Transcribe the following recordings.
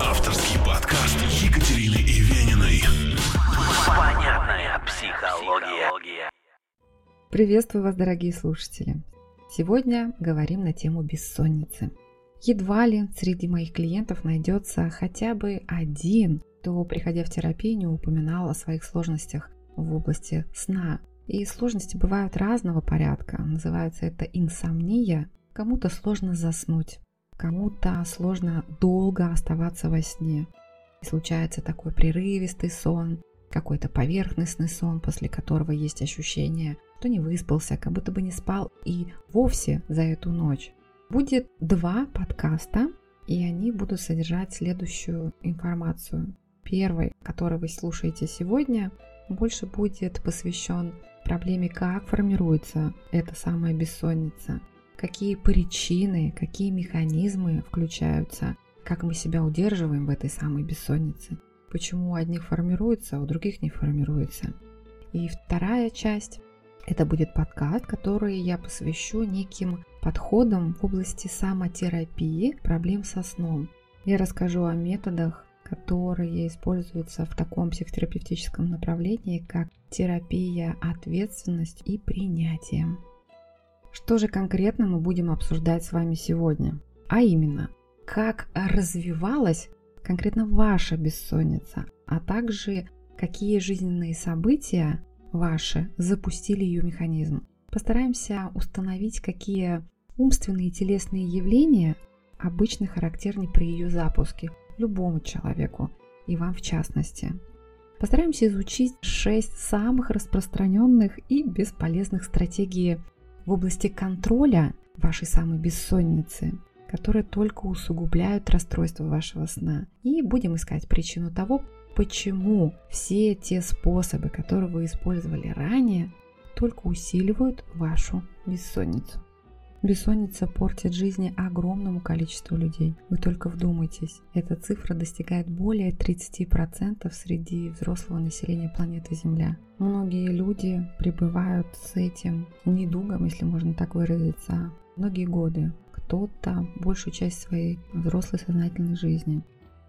Авторский подкаст Екатерины Ивениной. Понятная психология. Приветствую вас, дорогие слушатели. Сегодня говорим на тему бессонницы. Едва ли среди моих клиентов найдется хотя бы один, кто, приходя в терапию, не упоминал о своих сложностях в области сна. И сложности бывают разного порядка. Называется это инсомния. Кому-то сложно заснуть, кому-то сложно долго оставаться во сне. И случается такой прерывистый сон, какой-то поверхностный сон, после которого есть ощущение, что не выспался, как будто бы не спал и вовсе за эту ночь. Будет два подкаста, и они будут содержать следующую информацию. Первый, который вы слушаете сегодня, больше будет посвящен проблеме, как формируется эта самая бессонница, какие причины, какие механизмы включаются, как мы себя удерживаем в этой самой бессоннице, почему у одних формируется, а у других не формируется. И вторая часть – это будет подкаст, который я посвящу неким подходам в области самотерапии проблем со сном. Я расскажу о методах, которые используются в таком психотерапевтическом направлении, как терапия ответственность и принятие. Что же конкретно мы будем обсуждать с вами сегодня? А именно, как развивалась конкретно ваша бессонница, а также какие жизненные события ваши запустили ее механизм. Постараемся установить, какие умственные и телесные явления обычно характерны при ее запуске любому человеку, и вам в частности. Постараемся изучить 6 самых распространенных и бесполезных стратегий в области контроля вашей самой бессонницы, которые только усугубляют расстройство вашего сна. И будем искать причину того, почему все те способы, которые вы использовали ранее, только усиливают вашу бессонницу. Бессонница портит жизни огромному количеству людей. Вы только вдумайтесь, эта цифра достигает более 30% среди взрослого населения планеты Земля. Многие люди пребывают с этим недугом, если можно так выразиться, многие годы. Кто-то большую часть своей взрослой сознательной жизни.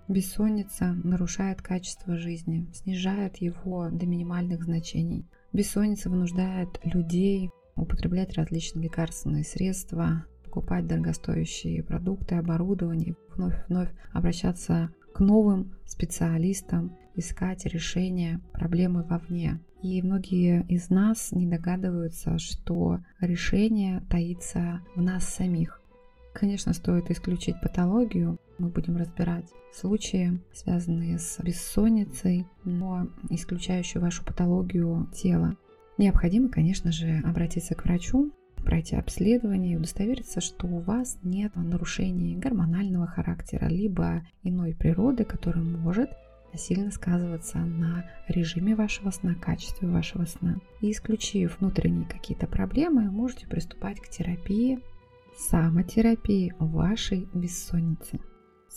Бессонница нарушает качество жизни, снижает его до минимальных значений. Бессонница вынуждает людей употреблять различные лекарственные средства, покупать дорогостоящие продукты, оборудование, вновь-вновь обращаться к новым специалистам, искать решения проблемы вовне. И многие из нас не догадываются, что решение таится в нас самих. Конечно, стоит исключить патологию, мы будем разбирать случаи, связанные с бессонницей, но исключающую вашу патологию тела. Необходимо, конечно же, обратиться к врачу, пройти обследование и удостовериться, что у вас нет нарушений гормонального характера, либо иной природы, который может сильно сказываться на режиме вашего сна, качестве вашего сна. И исключив внутренние какие-то проблемы, можете приступать к терапии, самотерапии вашей бессонницы.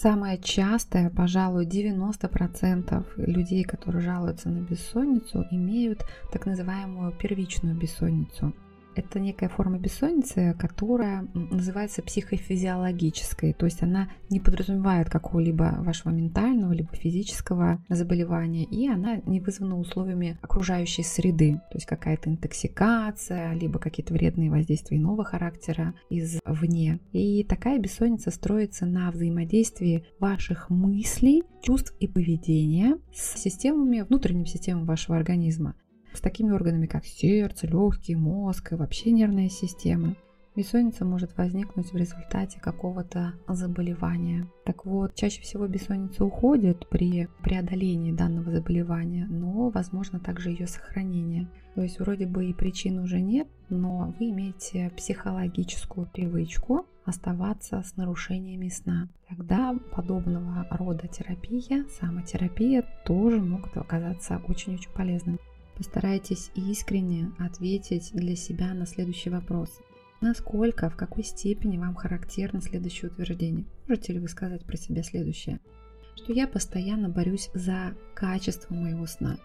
Самое частое, пожалуй, 90% людей, которые жалуются на бессонницу, имеют так называемую первичную бессонницу. Это некая форма бессонницы, которая называется психофизиологической, то есть она не подразумевает какого-либо вашего ментального либо физического заболевания, и она не вызвана условиями окружающей среды, то есть какая-то интоксикация, либо какие-то вредные воздействия иного характера извне. И такая бессонница строится на взаимодействии ваших мыслей, чувств и поведения с системами, внутренними системами вашего организма с такими органами, как сердце, легкие, мозг и вообще нервная система. Бессонница может возникнуть в результате какого-то заболевания. Так вот, чаще всего бессонница уходит при преодолении данного заболевания, но возможно также ее сохранение. То есть вроде бы и причин уже нет, но вы имеете психологическую привычку оставаться с нарушениями сна. Тогда подобного рода терапия, самотерапия тоже могут оказаться очень-очень полезными. Постарайтесь искренне ответить для себя на следующий вопрос. Насколько, в какой степени вам характерно следующее утверждение? Можете ли вы сказать про себя следующее? Что я постоянно борюсь за качество моего сна.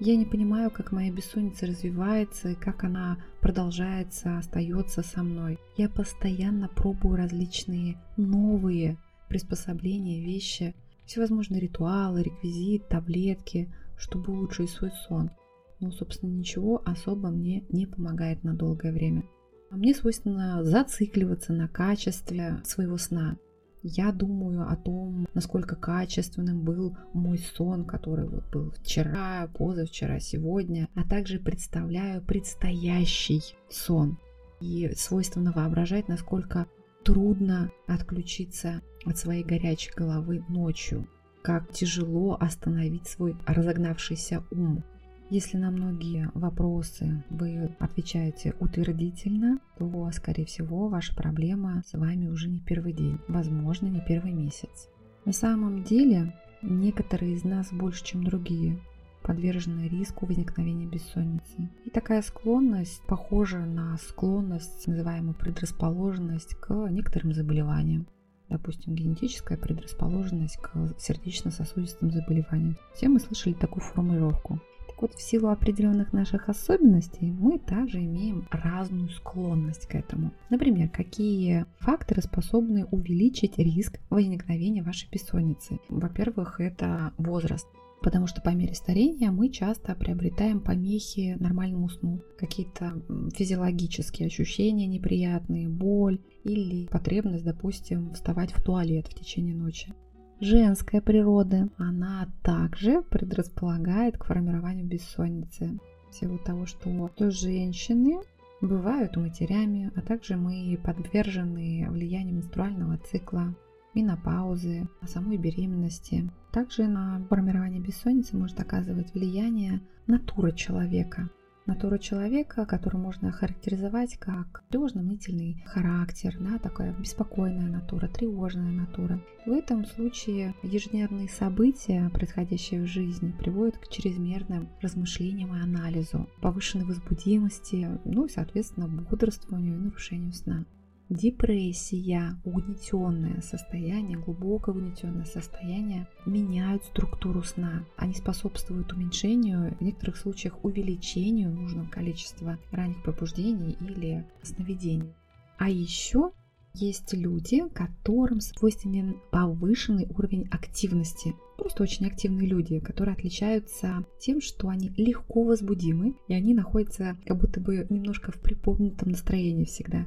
Я не понимаю, как моя бессонница развивается и как она продолжается, остается со мной. Я постоянно пробую различные новые приспособления, вещи, всевозможные ритуалы, реквизит, таблетки, чтобы улучшить свой сон. Но, собственно, ничего особо мне не помогает на долгое время. А мне свойственно зацикливаться на качестве своего сна. Я думаю о том, насколько качественным был мой сон, который вот был вчера, позавчера, сегодня, а также представляю предстоящий сон. И свойственно воображать, насколько трудно отключиться от своей горячей головы ночью, как тяжело остановить свой разогнавшийся ум. Если на многие вопросы вы отвечаете утвердительно, то, скорее всего, ваша проблема с вами уже не первый день, возможно, не первый месяц. На самом деле, некоторые из нас больше, чем другие, подвержены риску возникновения бессонницы. И такая склонность похожа на склонность, называемую предрасположенность к некоторым заболеваниям. Допустим, генетическая предрасположенность к сердечно-сосудистым заболеваниям. Все мы слышали такую формулировку. Так вот, в силу определенных наших особенностей мы также имеем разную склонность к этому. Например, какие факторы способны увеличить риск возникновения вашей бессонницы? Во-первых, это возраст. Потому что по мере старения мы часто приобретаем помехи нормальному сну. Какие-то физиологические ощущения неприятные, боль или потребность, допустим, вставать в туалет в течение ночи женской природы, она также предрасполагает к формированию бессонницы. В силу того, что то женщины бывают матерями, а также мы подвержены влиянию менструального цикла, менопаузы, самой беременности. Также на формирование бессонницы может оказывать влияние натура человека натуру человека, которую можно охарактеризовать как тревожно-мнительный характер, да, такая беспокойная натура, тревожная натура. В этом случае ежедневные события, происходящие в жизни, приводят к чрезмерным размышлениям и анализу, повышенной возбудимости, ну и, соответственно, бодрствованию и нарушению сна депрессия, угнетенное состояние, глубокое угнетенное состояние меняют структуру сна. Они способствуют уменьшению, в некоторых случаях увеличению нужного количества ранних пробуждений или сновидений. А еще есть люди, которым свойственен повышенный уровень активности. Просто очень активные люди, которые отличаются тем, что они легко возбудимы, и они находятся как будто бы немножко в припомненном настроении всегда.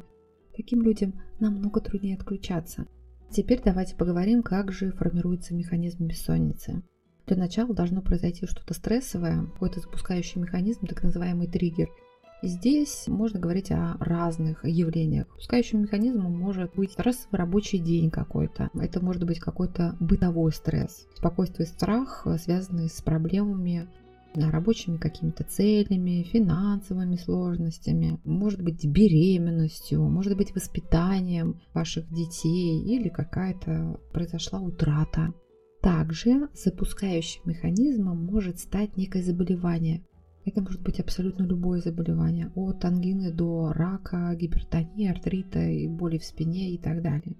Таким людям намного труднее отключаться. Теперь давайте поговорим, как же формируется механизм бессонницы. Для начала должно произойти что-то стрессовое, какой-то запускающий механизм, так называемый триггер. Здесь можно говорить о разных явлениях. Запускающим механизмом может быть стрессовый рабочий день какой-то. Это может быть какой-то бытовой стресс. Спокойствие и страх, связанные с проблемами рабочими какими-то целями, финансовыми сложностями, может быть беременностью, может быть воспитанием ваших детей или какая-то произошла утрата. Также запускающим механизмом может стать некое заболевание. Это может быть абсолютно любое заболевание, от ангины до рака, гипертонии, артрита и боли в спине и так далее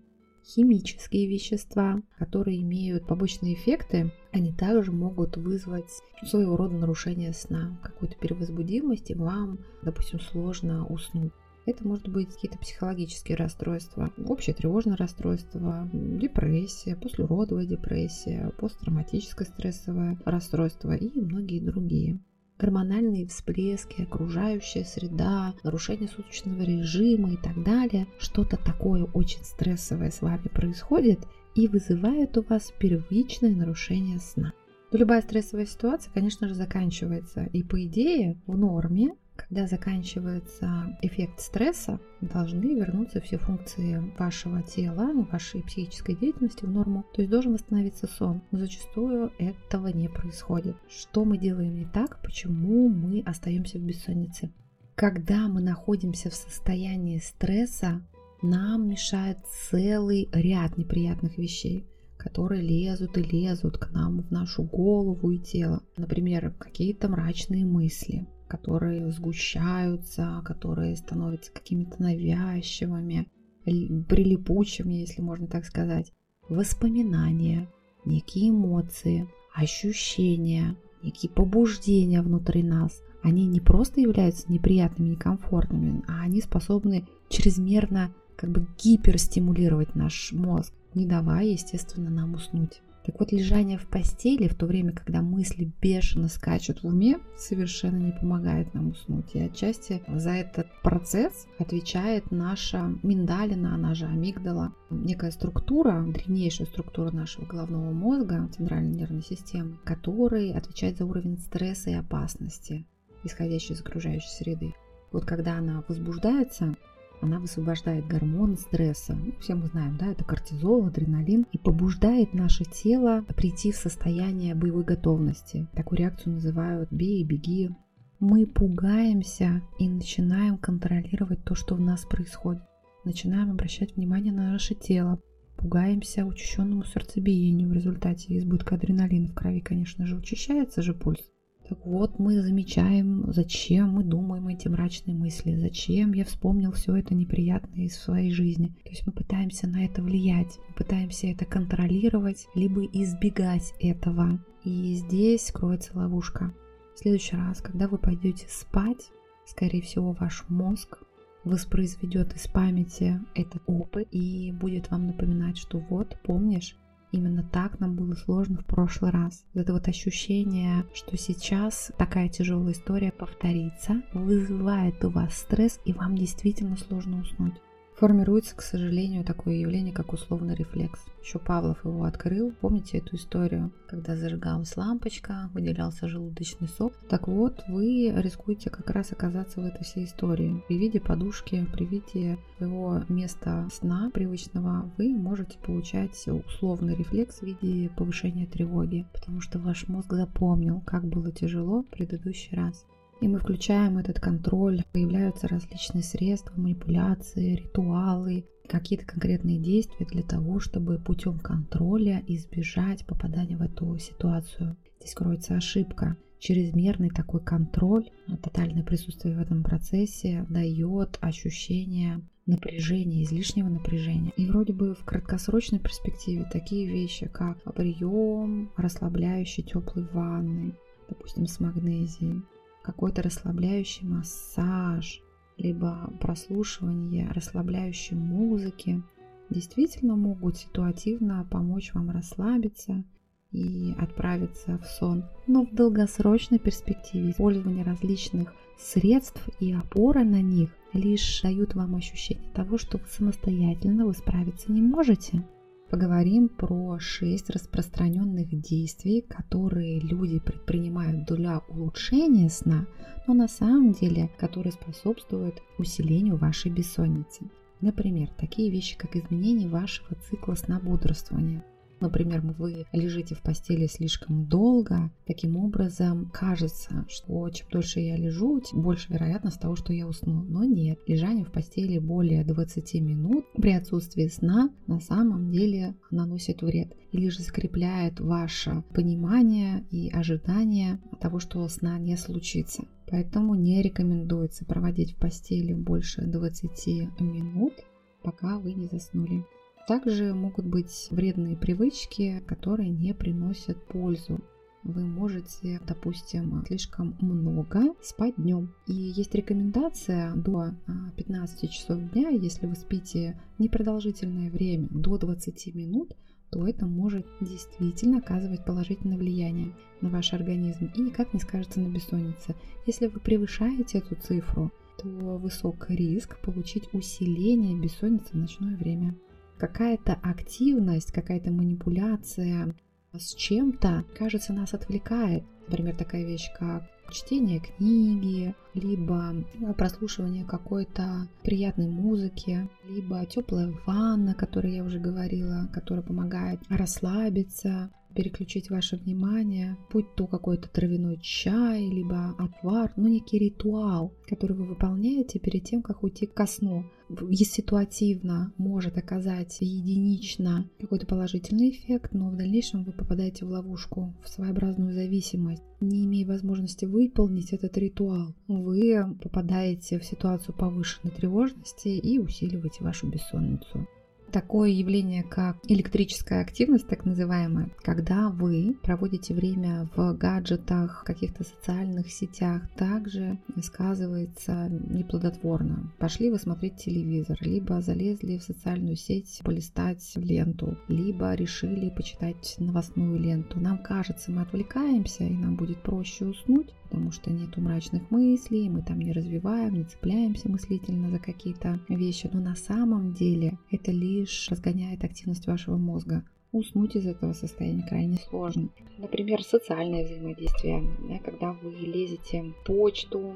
химические вещества, которые имеют побочные эффекты, они также могут вызвать своего рода нарушение сна, какую-то перевозбудимость, и вам, допустим, сложно уснуть. Это может быть какие-то психологические расстройства, общее тревожное расстройство, депрессия, послеродовая депрессия, посттравматическое стрессовое расстройство и многие другие гормональные всплески, окружающая среда, нарушение суточного режима и так далее, что-то такое очень стрессовое с вами происходит и вызывает у вас первичное нарушение сна. Но любая стрессовая ситуация, конечно же, заканчивается. И по идее, в норме когда заканчивается эффект стресса, должны вернуться все функции вашего тела, вашей психической деятельности в норму. То есть должен восстановиться сон. Но зачастую этого не происходит. Что мы делаем не так? Почему мы остаемся в бессоннице? Когда мы находимся в состоянии стресса, нам мешает целый ряд неприятных вещей которые лезут и лезут к нам в нашу голову и тело. Например, какие-то мрачные мысли, которые сгущаются, которые становятся какими-то навязчивыми, прилипучими, если можно так сказать. Воспоминания, некие эмоции, ощущения, некие побуждения внутри нас. Они не просто являются неприятными, некомфортными, а они способны чрезмерно как бы гиперстимулировать наш мозг, не давая, естественно, нам уснуть. Так вот, лежание в постели в то время, когда мысли бешено скачут в уме, совершенно не помогает нам уснуть. И отчасти за этот процесс отвечает наша миндалина, она же амигдала, некая структура, древнейшая структура нашего головного мозга, центральной нервной системы, который отвечает за уровень стресса и опасности, исходящий из окружающей среды. Вот когда она возбуждается, она высвобождает гормон стресса. Ну, все мы знаем, да, это кортизол, адреналин, и побуждает наше тело прийти в состояние боевой готовности. Такую реакцию называют «бей, беги». Мы пугаемся и начинаем контролировать то, что в нас происходит. Начинаем обращать внимание на наше тело, пугаемся учащенному сердцебиению в результате избытка адреналина в крови, конечно же, учащается же пульс. Так вот, мы замечаем, зачем мы думаем эти мрачные мысли, зачем я вспомнил все это неприятное из своей жизни. То есть мы пытаемся на это влиять, мы пытаемся это контролировать, либо избегать этого. И здесь кроется ловушка. В следующий раз, когда вы пойдете спать, скорее всего, ваш мозг воспроизведет из памяти этот опыт и будет вам напоминать, что вот, помнишь, Именно так нам было сложно в прошлый раз. Это вот ощущение, что сейчас такая тяжелая история повторится, вызывает у вас стресс, и вам действительно сложно уснуть формируется, к сожалению, такое явление, как условный рефлекс. Еще Павлов его открыл. Помните эту историю, когда зажигалась лампочка, выделялся желудочный сок? Так вот, вы рискуете как раз оказаться в этой всей истории. При виде подушки, при виде своего места сна привычного, вы можете получать условный рефлекс в виде повышения тревоги, потому что ваш мозг запомнил, как было тяжело в предыдущий раз. И мы включаем этот контроль, появляются различные средства, манипуляции, ритуалы, какие-то конкретные действия для того, чтобы путем контроля избежать попадания в эту ситуацию. Здесь кроется ошибка. Чрезмерный такой контроль, а тотальное присутствие в этом процессе дает ощущение напряжения, излишнего напряжения. И вроде бы в краткосрочной перспективе такие вещи, как прием расслабляющей теплой ванны, допустим, с магнезией, какой-то расслабляющий массаж, либо прослушивание расслабляющей музыки действительно могут ситуативно помочь вам расслабиться и отправиться в сон. Но в долгосрочной перспективе использование различных средств и опора на них лишь дают вам ощущение того, что вы самостоятельно вы справиться не можете поговорим про шесть распространенных действий, которые люди предпринимают для улучшения сна, но на самом деле которые способствуют усилению вашей бессонницы. Например, такие вещи, как изменение вашего цикла сна-бодрствования, Например, вы лежите в постели слишком долго, таким образом кажется, что чем дольше я лежу, тем больше вероятность того, что я усну. Но нет, лежание в постели более 20 минут при отсутствии сна на самом деле наносит вред или же скрепляет ваше понимание и ожидание того, что сна не случится. Поэтому не рекомендуется проводить в постели больше 20 минут, пока вы не заснули. Также могут быть вредные привычки, которые не приносят пользу. Вы можете, допустим, слишком много спать днем. И есть рекомендация до 15 а, часов дня, если вы спите непродолжительное время, до 20 минут, то это может действительно оказывать положительное влияние на ваш организм и никак не скажется на бессоннице. Если вы превышаете эту цифру, то высок риск получить усиление бессонницы в ночное время какая-то активность, какая-то манипуляция с чем-то, кажется, нас отвлекает. Например, такая вещь, как чтение книги, либо прослушивание какой-то приятной музыки, либо теплая ванна, о которой я уже говорила, которая помогает расслабиться, переключить ваше внимание, будь то какой-то травяной чай, либо отвар, ну некий ритуал, который вы выполняете перед тем, как уйти ко сну. И ситуативно может оказать единично какой-то положительный эффект, но в дальнейшем вы попадаете в ловушку, в своеобразную зависимость. Не имея возможности выполнить этот ритуал, вы попадаете в ситуацию повышенной тревожности и усиливаете вашу бессонницу. Такое явление, как электрическая активность, так называемая, когда вы проводите время в гаджетах, каких-то социальных сетях, также сказывается неплодотворно. Пошли вы смотреть телевизор, либо залезли в социальную сеть полистать ленту, либо решили почитать новостную ленту. Нам кажется, мы отвлекаемся, и нам будет проще уснуть, потому что нету мрачных мыслей, мы там не развиваем, не цепляемся мыслительно за какие-то вещи, но на самом деле это лишь разгоняет активность вашего мозга. Уснуть из этого состояния крайне сложно. Например, социальное взаимодействие, да, когда вы лезете в почту,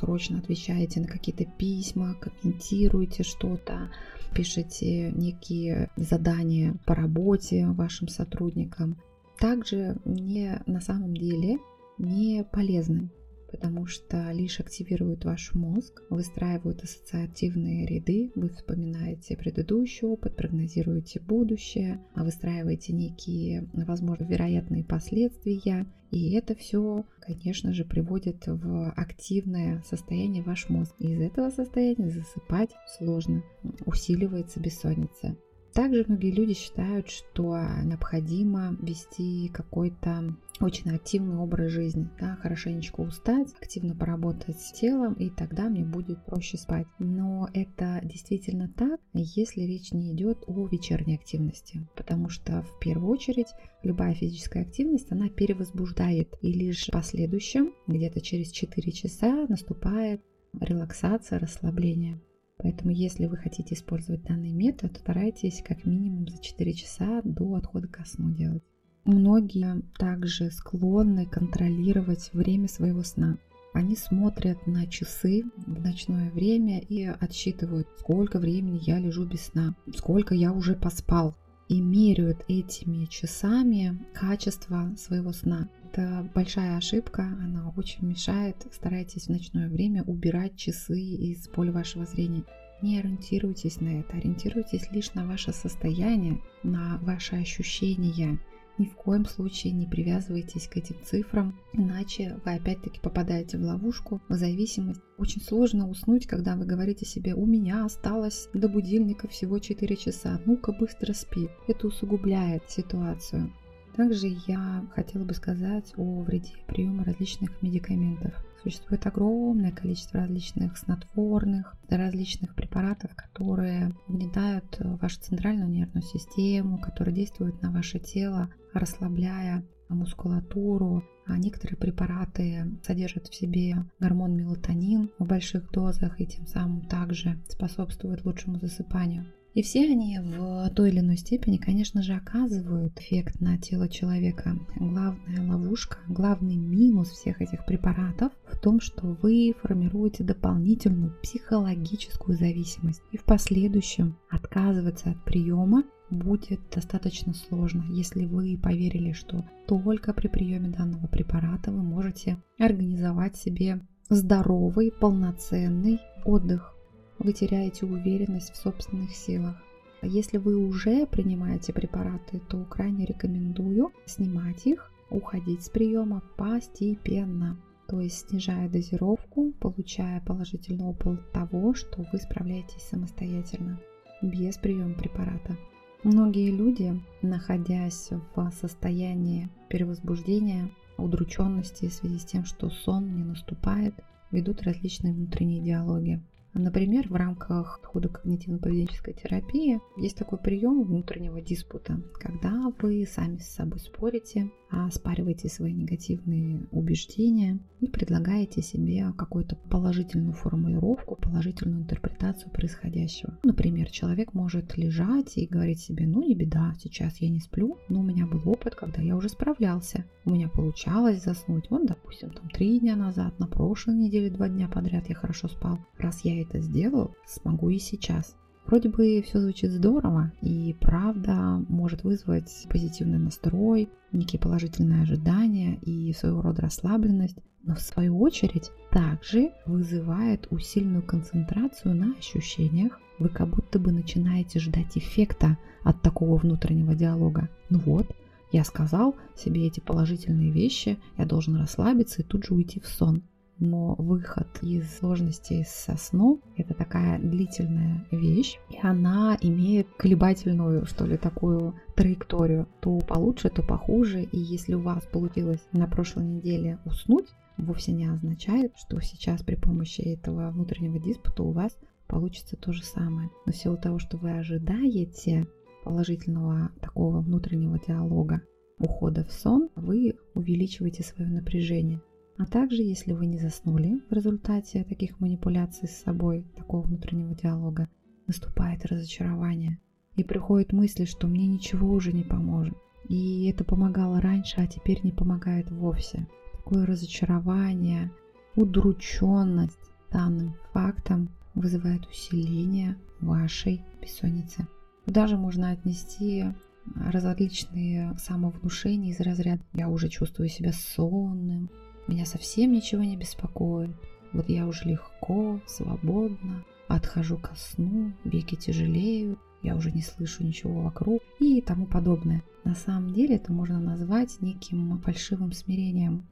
срочно отвечаете на какие-то письма, комментируете что-то, пишете некие задания по работе вашим сотрудникам. Также не на самом деле не полезны, потому что лишь активируют ваш мозг, выстраивают ассоциативные ряды, вы вспоминаете предыдущий опыт, прогнозируете будущее, выстраиваете некие, возможно, вероятные последствия, и это все, конечно же, приводит в активное состояние ваш мозг. И из этого состояния засыпать сложно, усиливается бессонница. Также многие люди считают, что необходимо вести какой-то очень активный образ жизни, да, хорошенечко устать, активно поработать с телом, и тогда мне будет проще спать. Но это действительно так, если речь не идет о вечерней активности, потому что в первую очередь любая физическая активность, она перевозбуждает, и лишь в последующем, где-то через 4 часа, наступает релаксация, расслабление. Поэтому, если вы хотите использовать данный метод, старайтесь как минимум за 4 часа до отхода ко сну делать. Многие также склонны контролировать время своего сна. Они смотрят на часы в ночное время и отсчитывают, сколько времени я лежу без сна, сколько я уже поспал. И меряют этими часами качество своего сна. Это большая ошибка, она очень мешает. Старайтесь в ночное время убирать часы из поля вашего зрения. Не ориентируйтесь на это, ориентируйтесь лишь на ваше состояние, на ваши ощущения. Ни в коем случае не привязывайтесь к этим цифрам, иначе вы опять-таки попадаете в ловушку, в зависимость. Очень сложно уснуть, когда вы говорите себе «у меня осталось до будильника всего 4 часа, ну-ка быстро спи». Это усугубляет ситуацию. Также я хотела бы сказать о вреде приема различных медикаментов. Существует огромное количество различных снотворных, различных препаратов, которые угнетают вашу центральную нервную систему, которые действуют на ваше тело, расслабляя мускулатуру. А некоторые препараты содержат в себе гормон мелатонин в больших дозах и тем самым также способствуют лучшему засыпанию. И все они в той или иной степени, конечно же, оказывают эффект на тело человека. Главная ловушка, главный минус всех этих препаратов в том, что вы формируете дополнительную психологическую зависимость. И в последующем отказываться от приема будет достаточно сложно, если вы поверили, что только при приеме данного препарата вы можете организовать себе здоровый, полноценный отдых вы теряете уверенность в собственных силах. А если вы уже принимаете препараты, то крайне рекомендую снимать их, уходить с приема постепенно. То есть снижая дозировку, получая положительный опыт того, что вы справляетесь самостоятельно, без приема препарата. Многие люди, находясь в состоянии перевозбуждения, удрученности в связи с тем, что сон не наступает, ведут различные внутренние диалоги. Например, в рамках хода когнитивно-поведенческой терапии есть такой прием внутреннего диспута, когда вы сами с собой спорите, оспариваете свои негативные убеждения и предлагаете себе какую-то положительную формулировку, положительную интерпретацию происходящего. Например, человек может лежать и говорить себе, ну не беда, сейчас я не сплю, но у меня был опыт, когда я уже справлялся, у меня получалось заснуть. Вот, допустим, там три дня назад, на прошлой неделе два дня подряд я хорошо спал. Раз я это сделал, смогу и сейчас. Вроде бы все звучит здорово, и правда может вызвать позитивный настрой, некие положительные ожидания и своего рода расслабленность, но в свою очередь также вызывает усиленную концентрацию на ощущениях. Вы как будто бы начинаете ждать эффекта от такого внутреннего диалога. Ну вот, я сказал себе эти положительные вещи, я должен расслабиться и тут же уйти в сон. Но выход из сложностей со сном – это такая длительная вещь, и она имеет колебательную, что ли, такую траекторию. То получше, то похуже, и если у вас получилось на прошлой неделе уснуть, вовсе не означает, что сейчас при помощи этого внутреннего диспута у вас получится то же самое. Но в силу того, что вы ожидаете положительного такого внутреннего диалога, ухода в сон, вы увеличиваете свое напряжение. А также, если вы не заснули в результате таких манипуляций с собой, такого внутреннего диалога, наступает разочарование. И приходит мысль, что мне ничего уже не поможет. И это помогало раньше, а теперь не помогает вовсе. Такое разочарование, удрученность данным фактом вызывает усиление вашей бессонницы. Даже можно отнести различные самовнушения из разряда «я уже чувствую себя сонным», «меня совсем ничего не беспокоит», «вот я уже легко, свободно, отхожу ко сну, веки тяжелеют», «я уже не слышу ничего вокруг» и тому подобное. На самом деле это можно назвать неким фальшивым смирением.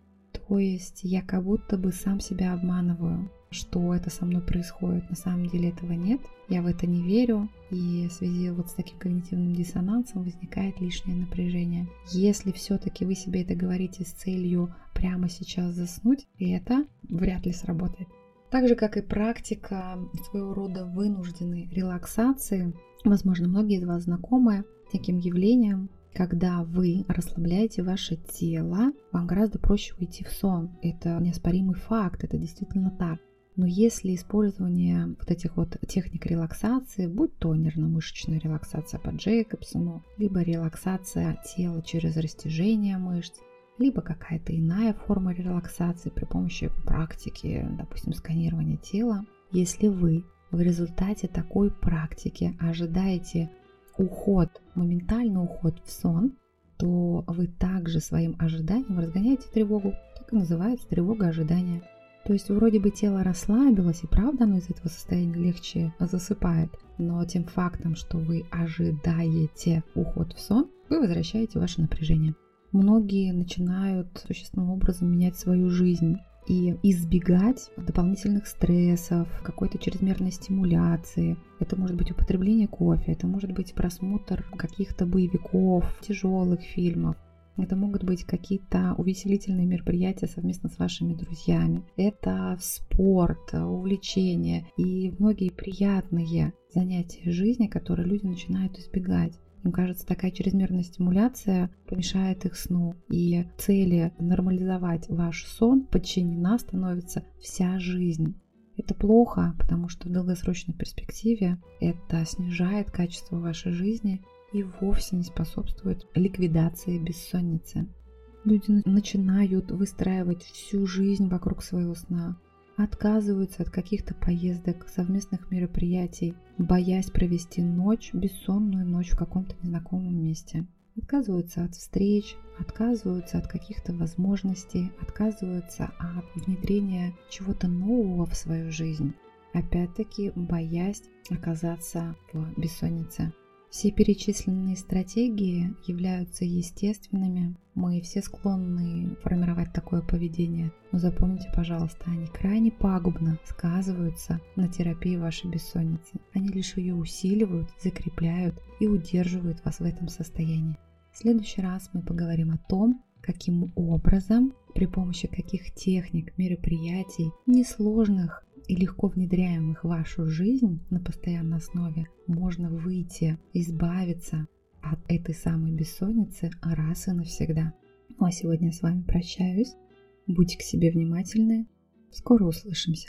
То есть я как будто бы сам себя обманываю, что это со мной происходит. На самом деле этого нет, я в это не верю, и в связи вот с таким когнитивным диссонансом возникает лишнее напряжение. Если все-таки вы себе это говорите с целью прямо сейчас заснуть, это вряд ли сработает. Так же, как и практика своего рода вынужденной релаксации, возможно, многие из вас знакомы с таким явлением, когда вы расслабляете ваше тело, вам гораздо проще уйти в сон. Это неоспоримый факт, это действительно так. Но если использование вот этих вот техник релаксации, будь то нервно-мышечная релаксация по Джейкобсону, либо релаксация тела через растяжение мышц, либо какая-то иная форма релаксации при помощи практики, допустим, сканирования тела, если вы в результате такой практики ожидаете уход, моментальный уход в сон, то вы также своим ожиданием разгоняете тревогу. Так и называется тревога ожидания. То есть вроде бы тело расслабилось, и правда оно из этого состояния легче засыпает. Но тем фактом, что вы ожидаете уход в сон, вы возвращаете ваше напряжение. Многие начинают существенным образом менять свою жизнь и избегать дополнительных стрессов, какой-то чрезмерной стимуляции. Это может быть употребление кофе, это может быть просмотр каких-то боевиков, тяжелых фильмов, это могут быть какие-то увеселительные мероприятия совместно с вашими друзьями. Это спорт, увлечения и многие приятные занятия жизни, которые люди начинают избегать. Им кажется, такая чрезмерная стимуляция помешает их сну. И цели нормализовать ваш сон подчинена становится вся жизнь. Это плохо, потому что в долгосрочной перспективе это снижает качество вашей жизни и вовсе не способствует ликвидации бессонницы. Люди начинают выстраивать всю жизнь вокруг своего сна, отказываются от каких-то поездок, совместных мероприятий, боясь провести ночь, бессонную ночь в каком-то незнакомом месте. Отказываются от встреч, отказываются от каких-то возможностей, отказываются от внедрения чего-то нового в свою жизнь. Опять-таки боясь оказаться в бессоннице. Все перечисленные стратегии являются естественными. Мы все склонны формировать такое поведение. Но запомните, пожалуйста, они крайне пагубно сказываются на терапии вашей бессонницы. Они лишь ее усиливают, закрепляют и удерживают вас в этом состоянии. В следующий раз мы поговорим о том, каким образом, при помощи каких техник, мероприятий, несложных и легко внедряемых в вашу жизнь на постоянной основе, можно выйти, избавиться от этой самой бессонницы раз и навсегда. Ну а сегодня я с вами прощаюсь. Будьте к себе внимательны. Скоро услышимся.